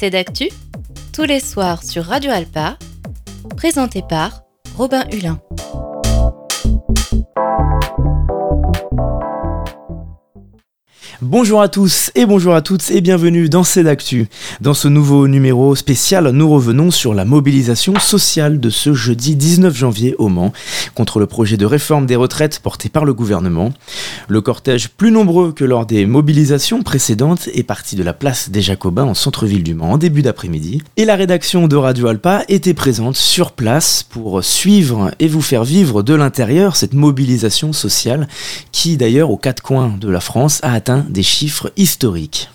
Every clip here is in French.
C'est d'actu tous les soirs sur Radio Alpa, présenté par Robin Hulin. Bonjour à tous et bonjour à toutes et bienvenue dans d'actu. Dans ce nouveau numéro spécial, nous revenons sur la mobilisation sociale de ce jeudi 19 janvier au Mans contre le projet de réforme des retraites porté par le gouvernement. Le cortège plus nombreux que lors des mobilisations précédentes est parti de la place des Jacobins en centre-ville du Mans en début d'après-midi et la rédaction de Radio Alpa était présente sur place pour suivre et vous faire vivre de l'intérieur cette mobilisation sociale qui d'ailleurs aux quatre coins de la France a atteint des chiffres historiques.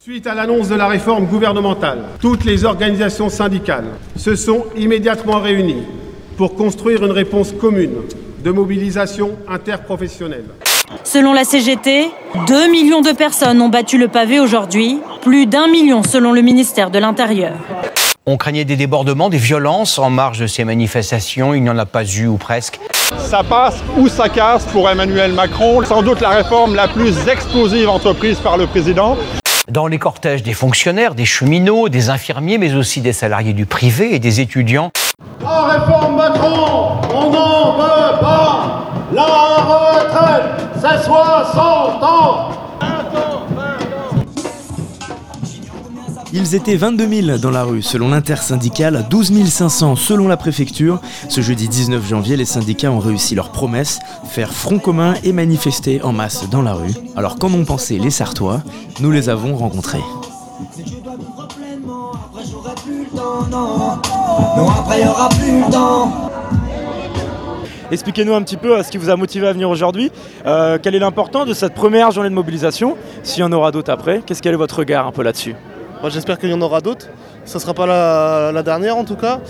Suite à l'annonce de la réforme gouvernementale, toutes les organisations syndicales se sont immédiatement réunies pour construire une réponse commune de mobilisation interprofessionnelle. Selon la CGT, 2 millions de personnes ont battu le pavé aujourd'hui, plus d'un million selon le ministère de l'Intérieur. On craignait des débordements, des violences en marge de ces manifestations. Il n'y en a pas eu ou presque. Ça passe ou ça casse pour Emmanuel Macron. Sans doute la réforme la plus explosive entreprise par le président. Dans les cortèges des fonctionnaires, des cheminots, des infirmiers, mais aussi des salariés du privé et des étudiants. La réforme Macron, on n'en veut pas. La retraite, c'est 60 ans. Ils étaient 22 000 dans la rue selon l'intersyndicale, 12 500 selon la préfecture. Ce jeudi 19 janvier, les syndicats ont réussi leur promesse, faire front commun et manifester en masse dans la rue. Alors qu'en ont pensé les Sartois? Nous les avons rencontrés. Expliquez-nous un petit peu ce qui vous a motivé à venir aujourd'hui. Euh, quel est l'important de cette première journée de mobilisation? S'il y en aura d'autres après, qu'est-ce quel est votre regard un peu là-dessus? J'espère qu'il y en aura d'autres. Ça ne sera pas la, dernière en tout cas.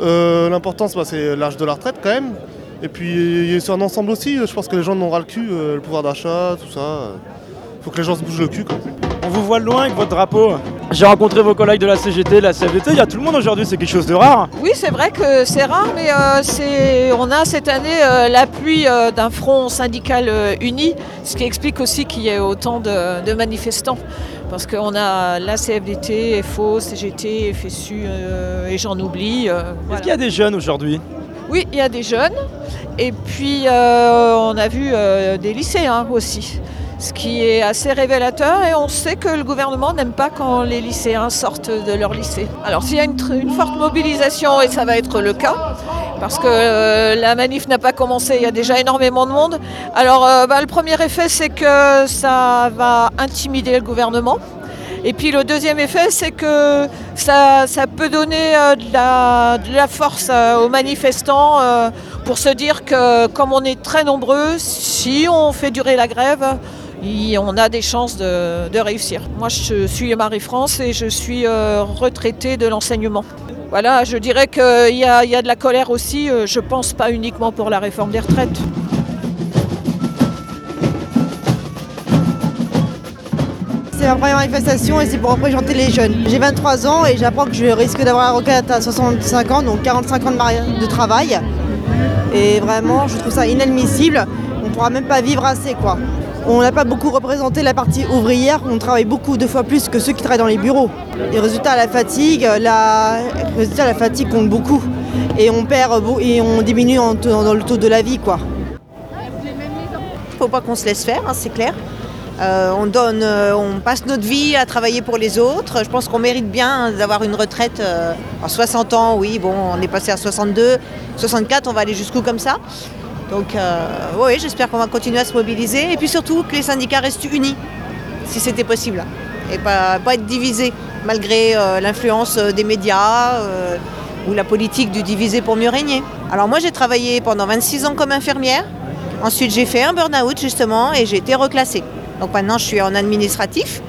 Euh, L'importance, bah, c'est l'âge de la retraite quand même. Et puis c'est un ensemble aussi. Je pense que les gens n'auront le cul, euh, le pouvoir d'achat, tout ça. Faut que les gens se bougent le cul. On vous voit de loin avec votre drapeau. J'ai rencontré vos collègues de la CGT, de la CFDT. Il y a tout le monde aujourd'hui, c'est quelque chose de rare. Oui, c'est vrai que c'est rare, mais euh, on a cette année l'appui d'un front syndical uni, ce qui explique aussi qu'il y ait autant de manifestants parce qu'on a la CFDT, FO, CGT, FSU euh, et j'en oublie. Euh, Est-ce qu'il y a des jeunes aujourd'hui? Oui, il y a des jeunes. Et puis euh, on a vu des lycéens aussi ce qui est assez révélateur et on sait que le gouvernement n'aime pas quand les lycéens sortent de leur lycée. Alors s'il y a une, forte mobilisation, et ça va être le cas, parce que la manif n'a pas commencé, il y a déjà énormément de monde, alors bah, le premier effet c'est que ça va intimider le gouvernement. Et puis le deuxième effet, c'est que ça, peut donner de, la, force aux manifestants pour se dire que comme on est très nombreux, si on fait durer la grève, on a des chances de, réussir. Moi, je suis Marie-France et je suis euh, retraitée de l'enseignement. Voilà, je dirais qu'il y, a de la colère aussi, euh, je pense pas uniquement pour la réforme des retraites. C'est ma première manifestation et c'est pour représenter les jeunes. J'ai 23 ans et j'apprends que je risque d'avoir la retraite à 65 ans, donc 45 ans de travail. Et vraiment, je trouve ça inadmissible. On ne pourra même pas vivre assez, quoi. On n'a pas beaucoup représenté la partie ouvrière, on travaille beaucoup, deux fois plus que ceux qui travaillent dans les bureaux. Les résultats, la fatigue, la, fatigue compte beaucoup. Et on perd et on diminue dans le taux de la vie. quoi. Faut pas qu'on se laisse faire, hein, c'est clair. Euh, on, donne, euh, on passe notre vie à travailler pour les autres. Je pense qu'on mérite bien d'avoir une retraite euh, à 60 ans. Oui, bon, on est passé à 62, 64, on va aller jusqu'où comme ça? Donc euh, oui, j'espère qu'on va continuer à se mobiliser. Et puis surtout que les syndicats restent unis, si c'était possible, et pas, être divisés malgré euh, l'influence euh, des médias ou la politique du diviser pour mieux régner. Alors moi j'ai travaillé pendant 26 ans comme infirmière, ensuite j'ai fait un burn-out justement et j'ai été reclassée. Donc maintenant je suis en administratif,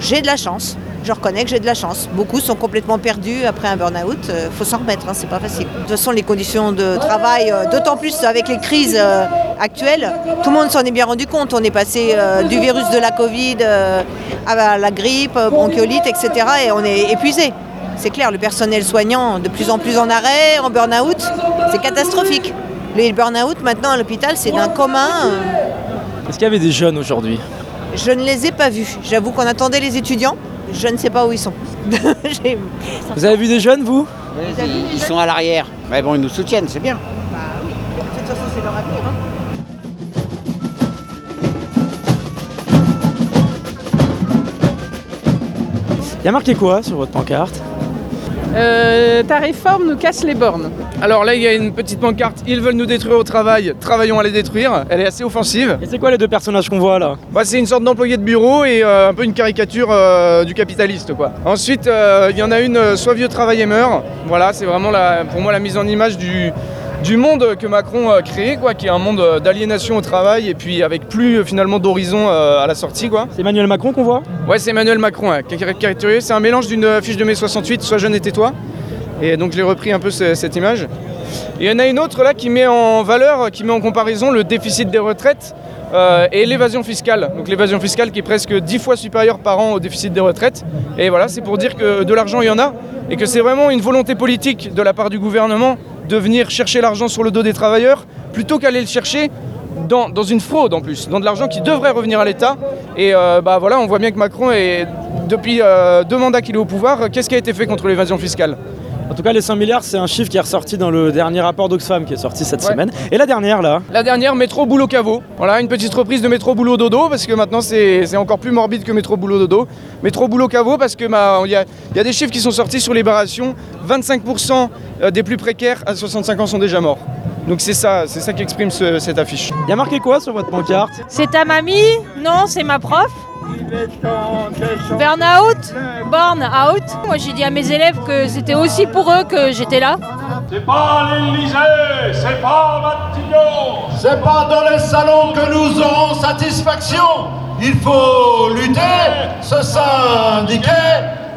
j'ai de la chance je reconnais que j'ai de la chance. Beaucoup sont complètement perdus après un burn-out. Il euh, faut s'en remettre, hein, c'est pas facile. De toute façon, les conditions de travail, euh, d'autant plus avec les crises euh, actuelles, tout le monde s'en est bien rendu compte. On est passé du virus de la Covid à la grippe, bronchiolite, etc. Et on est épuisé. C'est clair, le personnel soignant de plus en plus en arrêt, en burn-out, c'est catastrophique. Les burn-out maintenant à l'hôpital, c'est d'un commun. Est-ce qu'il y avait des jeunes aujourd'hui? Je ne les ai pas vus. J'avoue qu'on attendait les étudiants Je ne sais pas où ils sont. Vous avez vu des jeunes, vous Ils sont à l'arrière. Mais bon, ils nous soutiennent, c'est bien. De toute façon, c'est leur avenir. hein. Il y a marqué quoi sur votre pancarte? Euh, ta réforme nous casse les bornes. Alors là, il y a une petite pancarte. Ils veulent nous détruire au travail. Travaillons à les détruire. Elle est assez offensive. Et c'est quoi les deux personnages qu'on voit là Bah, c'est une sorte d'employé de bureau et euh, un peu une caricature euh, du capitaliste, quoi. Ensuite, euh, il y en a une, euh, Sois vieux, travaille et meurt. Voilà, c'est vraiment la, pour moi la mise en image du, du monde que Macron a créé, quoi, qui est un monde euh, d'aliénation au travail et puis avec plus euh, finalement d'horizon euh, à la sortie, quoi. C'est Emmanuel Macron qu'on voit? Ouais, c'est Emmanuel Macron, caricaturé. C'est un mélange d'une affiche de mai 68, Sois jeune et tais-toi. Et donc je l'ai repris un peu ce- cette image. Et il y en a une autre là qui met en valeur, qui met en comparaison le déficit des retraites euh, et l'évasion fiscale. Donc l'évasion fiscale qui est presque 10 fois supérieure par an au déficit des retraites. Et voilà, c'est pour dire que de l'argent il y en a et que c'est vraiment une volonté politique de la part du gouvernement de venir chercher l'argent sur le dos des travailleurs plutôt qu'aller le chercher dans, une fraude en plus, dans de l'argent qui devrait revenir à l'État. Et euh, bah voilà, on voit bien que Macron est depuis euh, deux mandats qu'il est au pouvoir, qu'est-ce qui a été fait contre l'évasion fiscale? En tout cas, les 5 milliards, c'est un chiffre qui est ressorti dans le dernier rapport d'Oxfam qui est sorti cette semaine. Et la dernière là La dernière, métro boulot caveau. Voilà, une petite reprise de métro boulot dodo parce que maintenant c'est encore plus morbide que métro boulot dodo. Métro boulot caveau parce que bah, il y, a, il y a des chiffres qui sont sortis sur libération. 25% des plus précaires à 65 ans sont déjà morts. Donc c'est ça, c'est ça qu'exprime ce- cette affiche. Il y a marqué quoi sur votre pancarte? C'est ta mamie? Non, c'est ma prof. Burn out Burn out. Moi j'ai dit à mes élèves que c'était aussi pour eux que j'étais là. C'est pas l'Élysée, c'est pas Matignon. C'est pas dans les salons que nous aurons satisfaction. Il faut lutter, se syndiquer,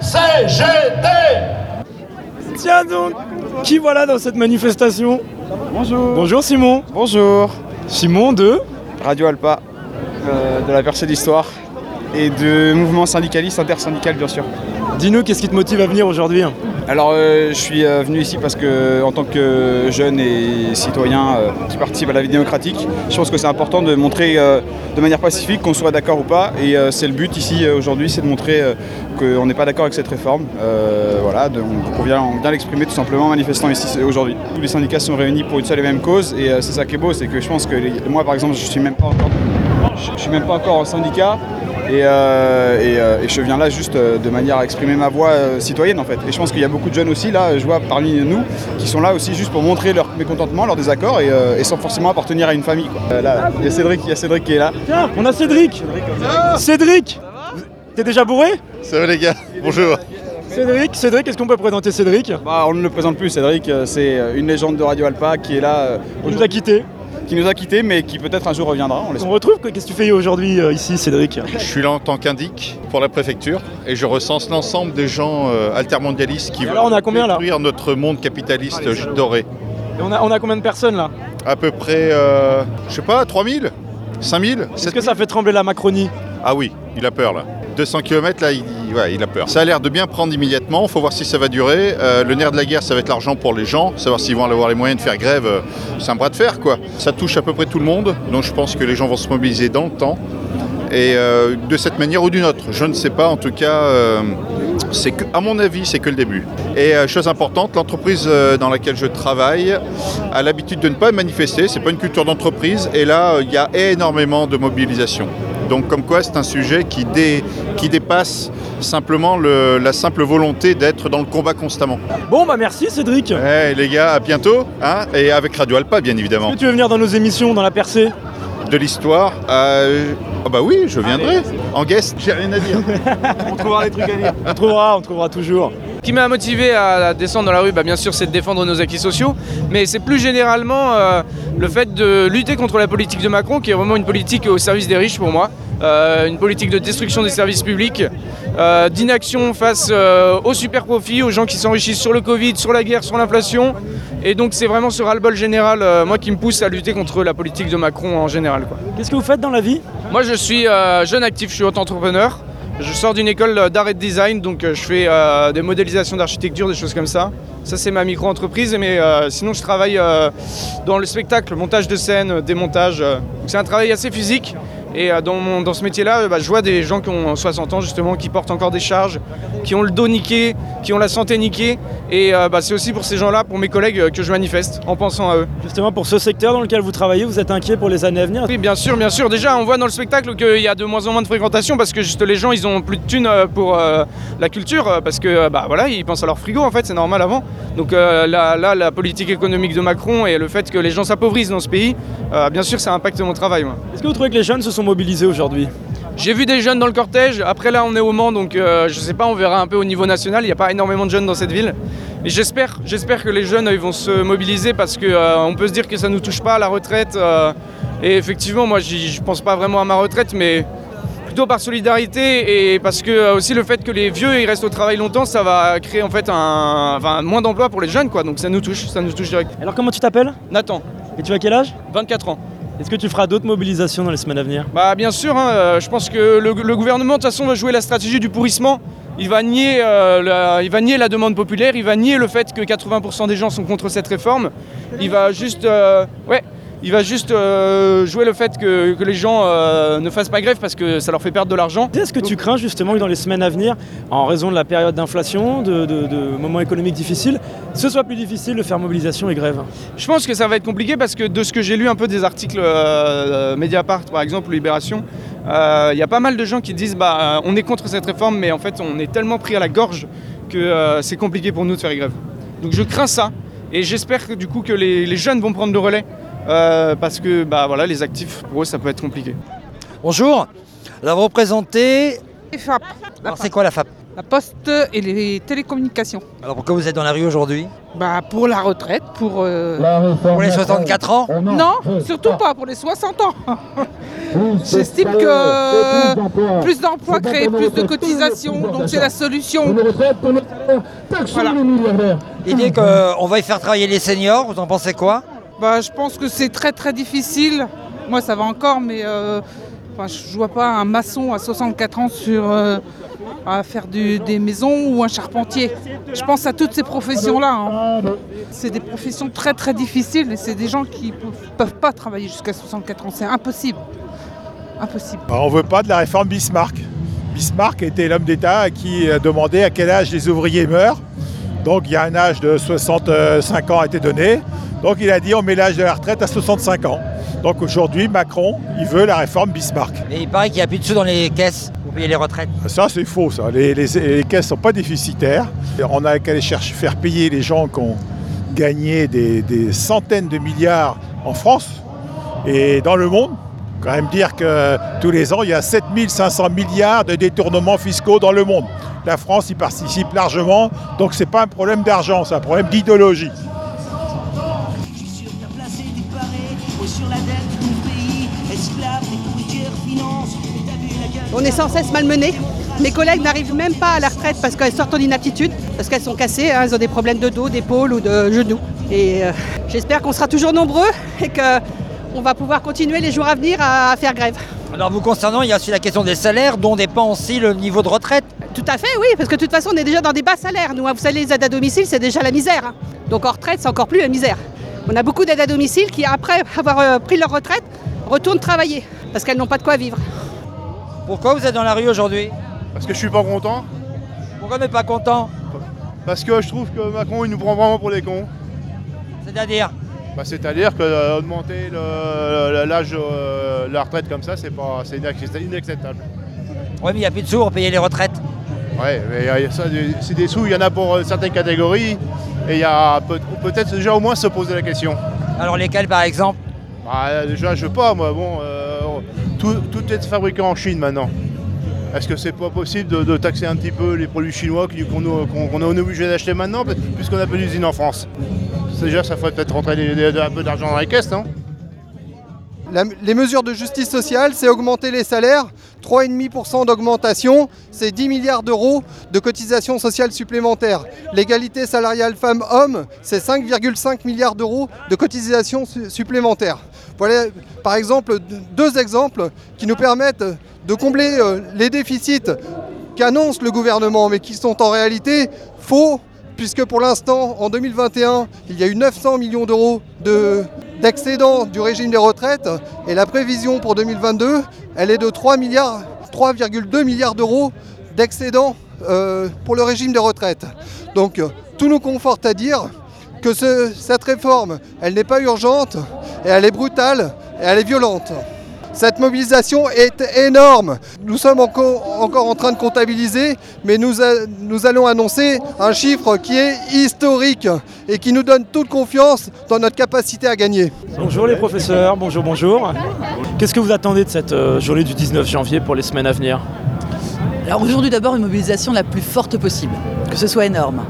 CGT. Tiens donc Qui voilà dans cette manifestation? Bonjour. Bonjour Simon. Bonjour. Simon de Radio Alpa, euh, de la percée d'histoire et de mouvement syndicaliste intersyndical bien sûr. Dis-nous qu'est-ce qui te motive à venir aujourd'hui Alors euh, je suis euh, venu ici parce que en tant que jeune et citoyen euh, qui participe à la vie démocratique, je pense que c'est important de montrer de manière pacifique qu'on soit d'accord ou pas et c'est le but ici aujourd'hui, c'est de montrer qu'on n'est pas d'accord avec cette réforme. Voilà, donc on vient, on vient l'exprimer tout simplement en manifestant ici aujourd'hui. Tous les syndicats sont réunis pour une seule et même cause et c'est ça qui est beau, c'est que je pense que moi par exemple je suis même pas encore je, je suis même pas encore en syndicat et, euh, et, euh, et je viens là juste euh, de manière à exprimer ma voix euh, citoyenne en fait. Et je pense qu'il y a beaucoup de jeunes aussi là, je vois parmi nous, qui sont là aussi juste pour montrer leur mécontentement, leur désaccord et, euh, et sans forcément appartenir à une famille. quoi. Euh, là, il y a Cédric, il y a Cédric qui est là. Tiens, on a Cédric Cédric T'es déjà bourré? Ça va les gars Bonjour Cédric, Cédric, est-ce qu'on peut présenter Cédric? Bah, on ne le présente plus, Cédric, c'est une légende de Radio Alpa qui est là. Il nous a quittés. Qui nous a quittés, mais qui peut-être un jour reviendra. On On retrouve, qu'est-ce que tu fais aujourd'hui euh, ici Cédric? Je suis là en tant qu'indic pour la préfecture et je recense l'ensemble des gens euh, altermondialistes qui alors, on là? notre monde capitaliste doré. Et on a, on a combien de personnes là? À peu près, euh, je sais pas, 3000 5000 Est-ce que ça fait trembler la Macronie? Ah oui, il a peur là. 200 km là, il, il a peur. Ça a l'air de bien prendre immédiatement, il faut voir si ça va durer. Euh, le nerf de la guerre, ça va être l'argent pour les gens, savoir s'ils vont avoir les moyens de faire grève, euh, c'est un bras de fer quoi. Ça touche à peu près tout le monde, donc je pense que les gens vont se mobiliser dans le temps. Et euh, de cette manière ou d'une autre, je ne sais pas, en tout cas, à mon avis, c'est que le début. Et chose importante, l'entreprise dans laquelle je travaille a l'habitude de ne pas manifester, c'est pas une culture d'entreprise, et là, il y a énormément de mobilisation. Donc comme quoi c'est un sujet qui, dé- qui dépasse simplement le- la simple volonté d'être dans le combat constamment. Bon bah merci Cédric Eh, les gars, à bientôt, hein, et avec Radio Alpa bien évidemment. Que tu veux venir dans nos émissions, dans la percée? De l'histoire, euh, ah bah oui, je viendrai. En guest, j'ai rien à dire. On trouvera les trucs à dire. On trouvera, on trouvera toujours. Ce qui m'a motivé à descendre dans la rue, bah, bien sûr, c'est de défendre nos acquis sociaux, mais c'est plus généralement euh, le fait de lutter contre la politique de Macron, qui est vraiment une politique au service des riches pour moi, Euh, une politique de destruction des services publics, euh, d'inaction face aux super profits, aux gens qui s'enrichissent sur le Covid, sur la guerre, sur l'inflation, et donc c'est vraiment ce ras-le-bol général, moi, qui me pousse à lutter contre la politique de Macron en général. Qu'est-ce que vous faites dans la vie? Moi, je suis jeune actif, je suis auto-entrepreneur. Je sors d'une école d'art et de design, donc euh, je fais euh, des modélisations d'architecture, des choses comme ça. Ça, c'est ma micro-entreprise, mais euh, sinon, je travaille euh, dans le spectacle, montage de scène, euh, démontage. euh. C'est un travail assez physique, Et euh, dans, mon- dans ce métier-là, bah, je vois des gens qui ont 60 ans justement, qui portent encore des charges, qui ont le dos niqué, qui ont la santé niquée. Et euh, bah, c'est aussi pour ces gens-là, pour mes collègues, euh, que je manifeste en pensant à eux. Justement, pour ce secteur dans lequel vous travaillez, vous êtes inquiet pour les années à venir? Oui, bien sûr, bien sûr. Déjà, on voit dans le spectacle qu'il y a de moins en moins de fréquentation parce que juste les gens, ils ont plus de thunes euh, pour euh, la culture euh, parce que euh, bah voilà, ils pensent à leur frigo en fait, c'est normal avant. Donc euh, là, là, la politique économique de Macron et le fait que les gens s'appauvrissent dans ce pays, euh, bien sûr, ça impacte mon travail. Est-ce que vous trouvez que les jeunes se sont mobilisés aujourd'hui J'ai vu des jeunes dans le cortège. Après là, on est au Mans, donc euh, je sais pas, on verra un peu au niveau national. Il n'y a pas énormément de jeunes dans cette ville. Et j'espère, j'espère que les jeunes ils vont se mobiliser parce que euh, on peut se dire que ça nous touche pas à la retraite. euh, et effectivement, moi, je pense pas vraiment à ma retraite, mais plutôt par solidarité et parce que euh, aussi le fait que les vieux ils restent au travail longtemps, ça va créer en fait un, enfin, moins d'emplois pour les jeunes, quoi. Donc ça nous touche, ça nous touche direct. Alors comment tu t'appelles? Nathan. Et tu as quel âge? 24 ans. Est-ce que tu feras d'autres mobilisations dans les semaines à venir? Bah bien sûr, hein, euh, je pense que le, gouvernement de toute façon va jouer la stratégie du pourrissement. Il va, nier, euh, la demande populaire, il va nier le fait que 80% des gens sont contre cette réforme. Il va juste, euh, ouais, il va juste euh, jouer le fait que, que les gens euh, ne fassent pas grève parce que ça leur fait perdre de l'argent. Est-ce que tu crains justement que dans les semaines à venir, en raison de la période d'inflation, de, de- de moments économiques difficiles, ce soit plus difficile de faire mobilisation et grève? Je pense que ça va être compliqué parce que de ce que j'ai lu un peu des articles euh, Mediapart par exemple Libération, il y a pas mal de gens qui disent bah on est contre cette réforme mais en fait on est tellement pris à la gorge que c'est compliqué pour nous de faire grève. Donc je crains ça et j'espère que du coup que les, les jeunes vont prendre le relais euh, parce que bah voilà les actifs pour eux ça peut être compliqué. Bonjour. Alors vous représentez. FAP. Alors c'est quoi la FAP? La poste et les télécommunications. Alors pourquoi vous êtes dans la rue aujourd'hui? Bah pour la retraite, pour... euh, Pour les 64 ans? Non, surtout pas pour les 60 ans. J'estime que plus d'emplois créent plus de cotisations, donc c'est la solution. Voilà. L'idée qu'on va y faire travailler les seniors, vous en pensez quoi? Bah, je pense que c'est très très difficile. Moi ça va encore, mais euh, enfin, je vois pas un maçon à 64 ans sur, euh, à faire des maisons ou un charpentier. Je pense à toutes ces professions-là. hein. C'est des professions très très difficiles et c'est des gens qui ne peuvent pas travailler jusqu'à 64 ans. C'est impossible. Impossible. Bah, on ne veut pas de la réforme Bismarck. Bismarck était l'homme d'État qui demandait à quel âge les ouvriers meurent. Donc il y a un âge de 65 ans a été donné. Donc il a dit on met l'âge de la retraite à 65 ans. Donc aujourd'hui Macron, il veut la réforme Bismarck. Et il paraît qu'il n'y a plus de sous dans les caisses pour payer les retraites. Ça c'est faux ça. Les, les- les caisses ne sont pas déficitaires. On a qu'à aller chercher, faire payer les gens qui ont gagné des, des centaines de milliards en France et dans le monde. Quand même dire que tous les ans, il y a 7500 milliards de détournements fiscaux dans le monde. La France y participe largement, donc ce n'est pas un problème d'argent, c'est un problème d'idéologie. On est sans cesse malmenés. Mes collègues n'arrivent même pas à la retraite parce qu'elles sortent en inaptitude, parce qu'elles sont cassées, hein, elles ont des problèmes de dos, d'épaule ou de genoux. Et euh, j'espère qu'on sera toujours nombreux et qu'on va pouvoir continuer les jours à venir à, à faire grève. Alors vous concernant, il y a aussi la question des salaires dont dépend aussi le niveau de retraite. Tout à fait, oui, parce que de toute façon, on est déjà dans des bas salaires. Nous, hein. vous savez, les aides à domicile, c'est déjà la misère. hein. Donc en retraite, c'est encore plus la misère. On a beaucoup d'aides à domicile qui, après avoir euh, pris leur retraite, retournent travailler parce qu'elles n'ont pas de quoi vivre. Pourquoi vous êtes dans la rue aujourd'hui Parce que je suis pas content. Pourquoi n'est pas content Parce que je trouve que Macron il nous prend vraiment pour des cons. C'est-à-dire Bah, C'est-à-dire que euh, augmenter l'âge euh, de la retraite comme ça, c'est pas c'est inaccep- inacceptable. Oui, mais il n'y a plus de sous pour payer les retraites. Ouais, mais euh, c'est des sous, il y en a pour euh, certaines catégories. Et il y a peut- peut-être déjà au moins se poser la question. Alors lesquels par exemple? Bah, déjà, je sais pas, moi, bon, tout, est fabriqué en Chine maintenant. Est-ce que c'est pas possible de, taxer un petit peu les produits chinois qu'on est obligé d'acheter maintenant, puisqu'on n'a plus d'usine en France? Déjà, ça ferait peut-être rentrer un peu d'argent dans les caisses, non? Les mesures de justice sociale, c'est augmenter les salaires, 3,5% d'augmentation, c'est 10 milliards d'euros de cotisations sociales supplémentaires. L'égalité salariale femmes-hommes, c'est 5,5 milliards d'euros de cotisations su- supplémentaires. Voilà par exemple deux exemples qui nous permettent de combler euh, les déficits qu'annonce le gouvernement, mais qui sont en réalité faux, puisque pour l'instant, en 2021, il y a eu 900 millions d'euros de- d'excédent du régime des retraites, et la prévision pour 2022, elle est de 3 milliards, 3,2 milliards d'euros d'excédent euh, pour le régime des retraites. Donc, euh, tout nous conforte à dire que ce- cette réforme, elle n'est pas urgente, et elle est brutale, et elle est violente. Cette mobilisation est énorme. Nous sommes encore, encore en train de comptabiliser, mais nous, a- nous allons annoncer un chiffre qui est historique et qui nous donne toute confiance dans notre capacité à gagner. Bonjour les professeurs, bonjour, bonjour. Qu'est-ce que vous attendez de cette euh, journée du 19 janvier pour les semaines à venir? Alors aujourd'hui d'abord une mobilisation la plus forte possible, que ce soit énorme.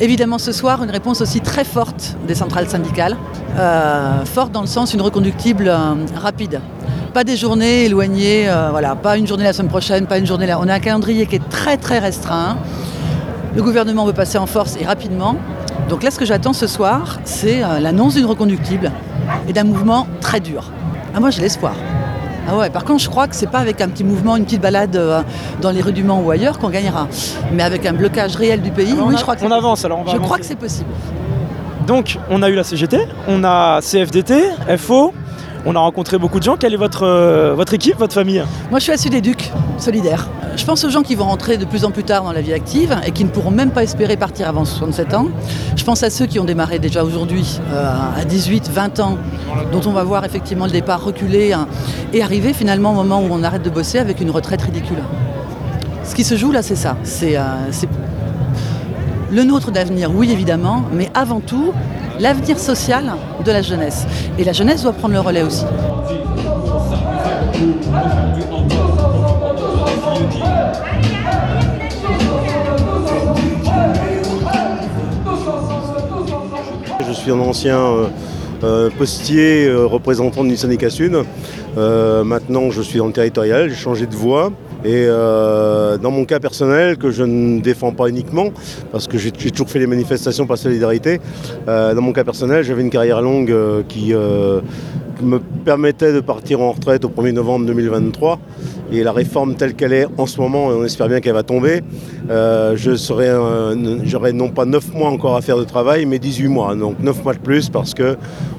Évidemment ce soir une réponse aussi très forte des centrales syndicales, euh, forte dans le sens une reconductible euh, rapide. Pas des journées éloignées, euh, voilà, pas une journée la semaine prochaine, pas une journée là. On a un calendrier qui est très très restreint. Le gouvernement veut passer en force et rapidement. Donc là ce que j'attends ce soir, c'est euh, l'annonce d'une reconductible et d'un mouvement très dur. Ah moi j'ai l'espoir. Ah ouais, par contre, je crois que c'est pas avec un petit mouvement, une petite balade euh, dans les rues du Mans ou ailleurs qu'on gagnera, mais avec un blocage réel du pays. Ah, on oui, a- je crois que on avance, alors on va Je avancer. crois que c'est possible. Donc, on a eu la CGT, on a CFDT, FO, on a rencontré beaucoup de gens. Quelle est votre, euh, équipe, votre famille? Moi, je suis à Sud-Éduc, solidaire. Je pense aux gens qui vont rentrer de plus en plus tard dans la vie active et qui ne pourront même pas espérer partir avant 67 ans. Je pense à ceux qui ont démarré déjà aujourd'hui euh, à 18, 20 ans, dont on va voir effectivement le départ reculer hein, et arriver finalement au moment où on arrête de bosser avec une retraite ridicule. Ce qui se joue là, c'est ça. C'est euh, c'est le nôtre d'avenir, oui évidemment, mais avant tout, l'avenir social de la jeunesse. Et la jeunesse doit prendre le relais aussi. Je suis un ancien euh, euh, postier euh, représentant du syndicat Sud. Euh, maintenant, je suis dans le territorial, j'ai changé de voie. Et euh, dans mon cas personnel, que je ne défends pas uniquement, parce que j'ai toujours fait les manifestations par solidarité, euh, dans mon cas personnel, j'avais une carrière longue euh, qui, me permettait de partir en retraite au 1er novembre 2023. Et la réforme telle qu'elle est en ce moment, et on espère bien qu'elle va tomber, j'aurai non pas 9 mois encore à faire de travail, mais 18 mois. Donc 9 mois de plus parce que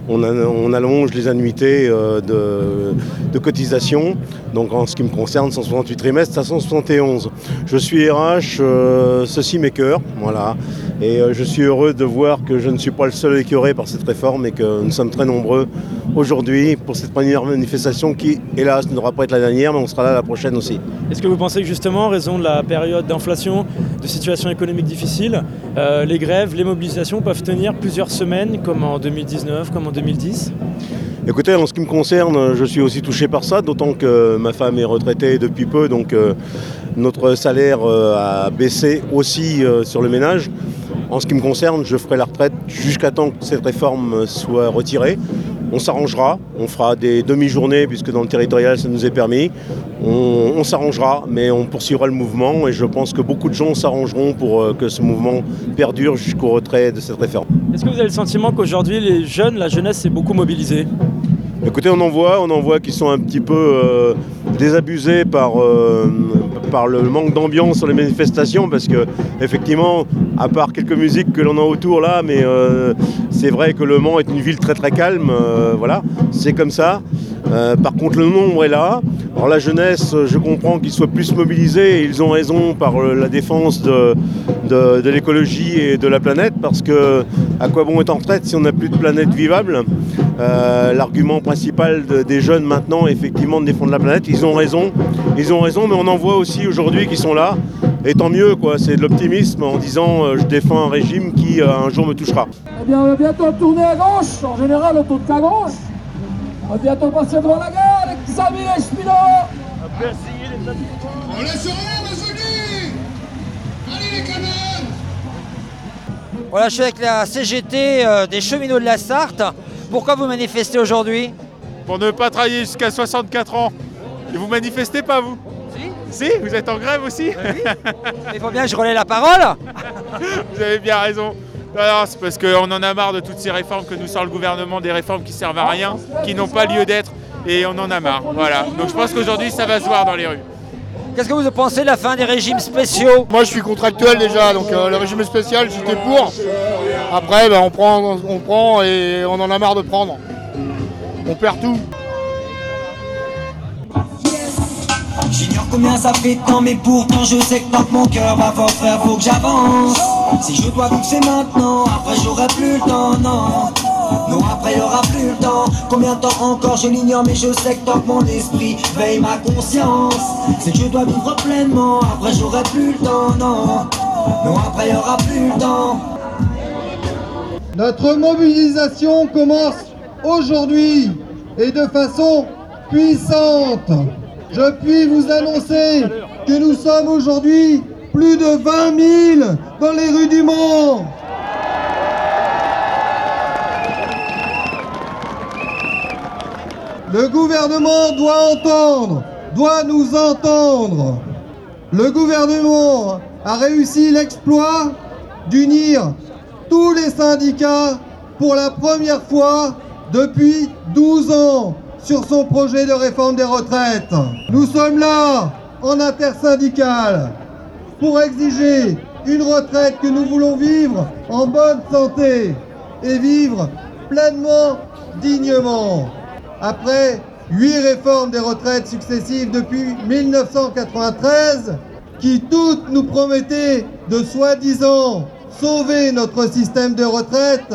on, allonge les annuités euh, de, cotisation. Donc en ce qui me concerne, 168 trimestres à 171. Je suis RH, euh, ceci m'écœure, voilà. Et euh, je suis heureux de voir que je ne suis pas le seul écœuré par cette réforme et que nous sommes très nombreux aujourd'hui pour cette première manifestation qui, hélas, ne devra pas être la dernière, mais on sera là la prochaine aussi. Est-ce que vous pensez que justement, en raison de la période d'inflation, de situation économique difficile, les grèves, les mobilisations peuvent tenir plusieurs semaines, comme en 2019, comme en 2010 Écoutez, en ce qui me concerne, je suis aussi touché par ça, d'autant que ma femme est retraitée depuis peu, donc euh, notre salaire euh, a baissé aussi euh, sur le ménage. En ce qui me concerne, je ferai la retraite jusqu'à temps que cette réforme soit retirée. On s'arrangera, on fera des demi-journées puisque dans le territorial ça nous est permis. On, on s'arrangera, mais on poursuivra le mouvement et je pense que beaucoup de gens s'arrangeront pour euh, que ce mouvement perdure jusqu'au retrait de cette réforme. Est-ce que vous avez le sentiment qu'aujourd'hui, les jeunes, la jeunesse s'est beaucoup mobilisée? Écoutez, on en voit, on en voit qui sont un petit peu euh, désabusés par, euh, par le manque d'ambiance sur les manifestations, parce que effectivement, à part quelques musiques que l'on a autour là, mais euh, c'est vrai que Le Mans est une ville très très calme, euh, voilà, c'est comme ça. Euh, par contre, le nombre est là. Alors la jeunesse, je comprends qu'ils soient plus mobilisés, et ils ont raison par la défense de, de- de l'écologie et de la planète, parce que à quoi bon être en retraite si on n'a plus de planète vivable? Euh, L'argument principal de- des jeunes maintenant, effectivement, de défendre la planète, ils ont raison, ils ont raison, mais on en voit aussi aujourd'hui qui sont là, et tant mieux, quoi. C'est de l'optimisme en disant euh, je défends un régime qui euh, un jour me touchera. Eh bien, on va bientôt tourner à gauche. En général, on tourne qu'à gauche. On va bientôt passer devant la gare avec Xavier Espino. On laisse rien, Voilà, je suis avec la CGT euh, des cheminots de la Sarthe. Pourquoi vous manifestez aujourd'hui? Pour ne pas travailler jusqu'à 64 ans. Et vous manifestez pas, vous? Si Si Vous êtes en grève aussi? Il faut bien que je relaie la parole Vous avez bien raison. Non, non, c'est parce qu'on en a marre de toutes ces réformes que nous sort le gouvernement, des réformes qui servent à rien, qui n'ont pas lieu d'être, et on en a marre. Voilà. Donc je pense qu'aujourd'hui, ça va se voir dans les rues. Qu'est-ce que vous pensez de la fin des régimes spéciaux Moi je suis contractuel déjà, donc euh, le régime spécial j'étais pour. Après ben, on, prend, on prend et on en a marre de prendre. On perd tout. J'ignore combien ça fait de temps, mais pourtant je sais que tant que mon cœur va fort frère, faut que j'avance. Si je dois donc c'est maintenant, après j'aurai plus le temps, non. Non, après y aura plus le temps. Combien de temps encore, je l'ignore, mais je sais que tant que mon esprit veille ma conscience, c'est que je dois vivre pleinement. Après j'aurai plus le temps, non. Non, après y aura plus le temps. Notre mobilisation commence aujourd'hui et de façon puissante. Je puis vous annoncer que nous sommes aujourd'hui plus de 20 000 dans les rues du Mans. Le gouvernement doit entendre, doit nous entendre. Le gouvernement a réussi l'exploit d'unir tous les syndicats pour la première fois depuis 12 ans sur son projet de réforme des retraites. Nous sommes là, en intersyndicale, pour exiger une retraite que nous voulons vivre en bonne santé et vivre pleinement, dignement. Après huit réformes des retraites successives depuis 1993, qui toutes nous promettaient de soi-disant sauver notre système de retraite,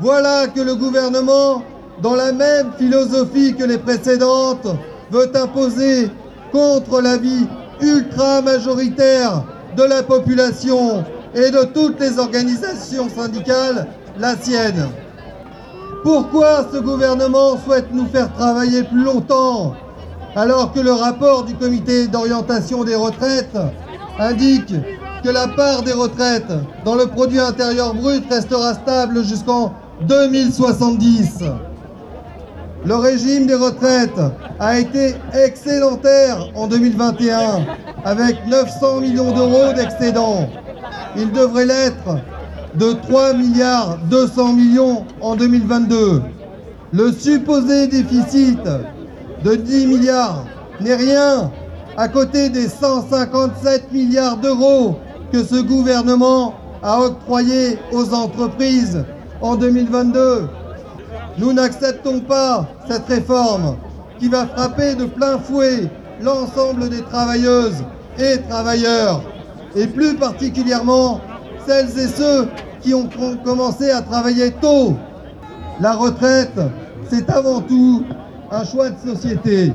voilà que le gouvernement, dans la même philosophie que les précédentes, veut imposer contre l'avis ultra majoritaire de la population et de toutes les organisations syndicales, la sienne. Pourquoi ce gouvernement souhaite nous faire travailler plus longtemps alors que le rapport du comité d'orientation des retraites indique que la part des retraites dans le produit intérieur brut restera stable jusqu'en 2070. Le régime des retraites a été excédentaire en 2021 avec 900 millions d'euros d'excédent. Il devrait l'être de 3 milliards 200 millions en 2022. Le supposé déficit de 10 milliards n'est rien à côté des 157 milliards d'euros que ce gouvernement a octroyés aux entreprises en 2022. Nous n'acceptons pas cette réforme qui va frapper de plein fouet l'ensemble des travailleuses et travailleurs, et plus particulièrement celles et ceux qui ont commencé à travailler tôt. La retraite, c'est avant tout un choix de société.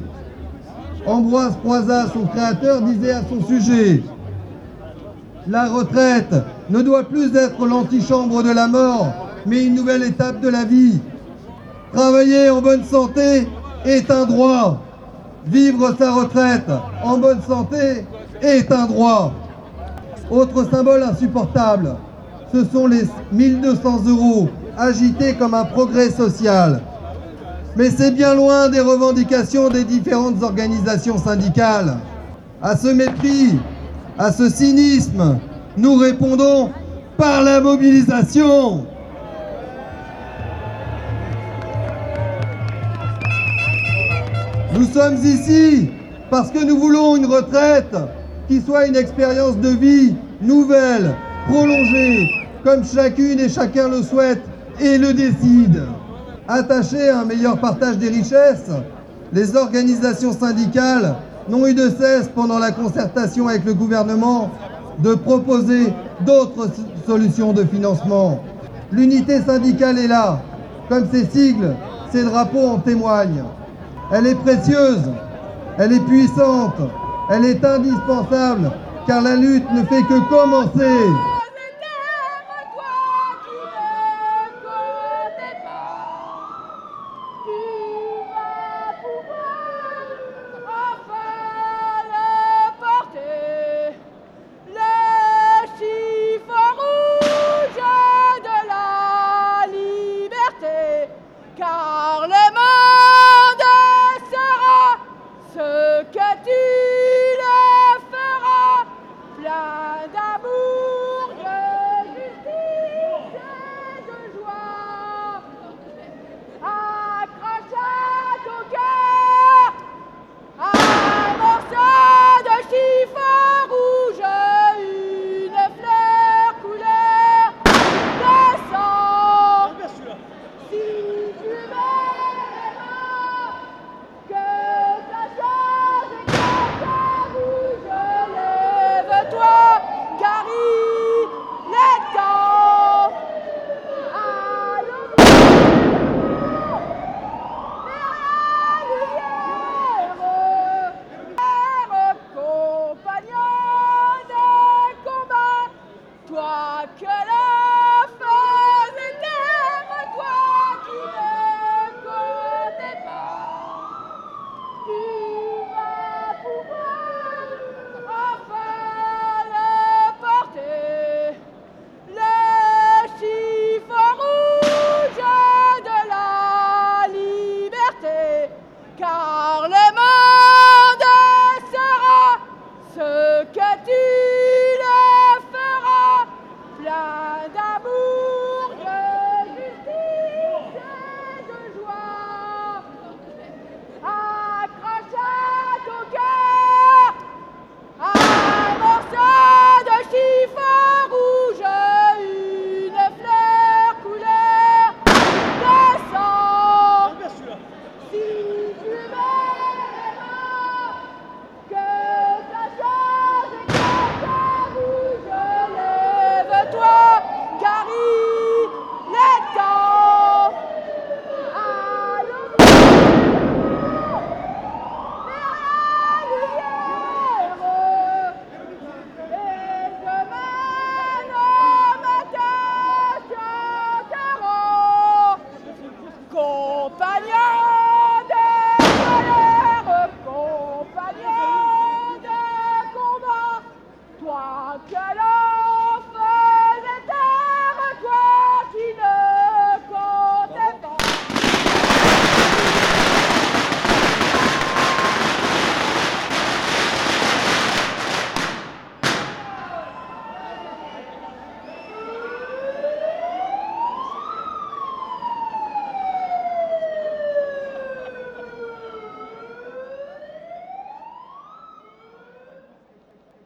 Ambroise Croizat, son créateur, disait à son sujet La retraite ne doit plus être l'antichambre de la mort, mais une nouvelle étape de la vie. Travailler en bonne santé est un droit. Vivre sa retraite en bonne santé est un droit. Autre symbole insupportable, ce sont les 1200 euros agités comme un progrès social. Mais c'est bien loin des revendications des différentes organisations syndicales. À ce mépris, à ce cynisme, nous répondons par la mobilisation. Nous sommes ici parce que nous voulons une retraite qui soit une expérience de vie nouvelle, prolongée, comme chacune et chacun le souhaite et le décide. Attachées à un meilleur partage des richesses, les organisations syndicales n'ont eu de cesse pendant la concertation avec le gouvernement de proposer d'autres solutions de financement. L'unité syndicale est là, comme ses sigles, ses drapeaux en témoignent. Elle est précieuse, elle est puissante, elle est indispensable, car la lutte ne fait que commencer.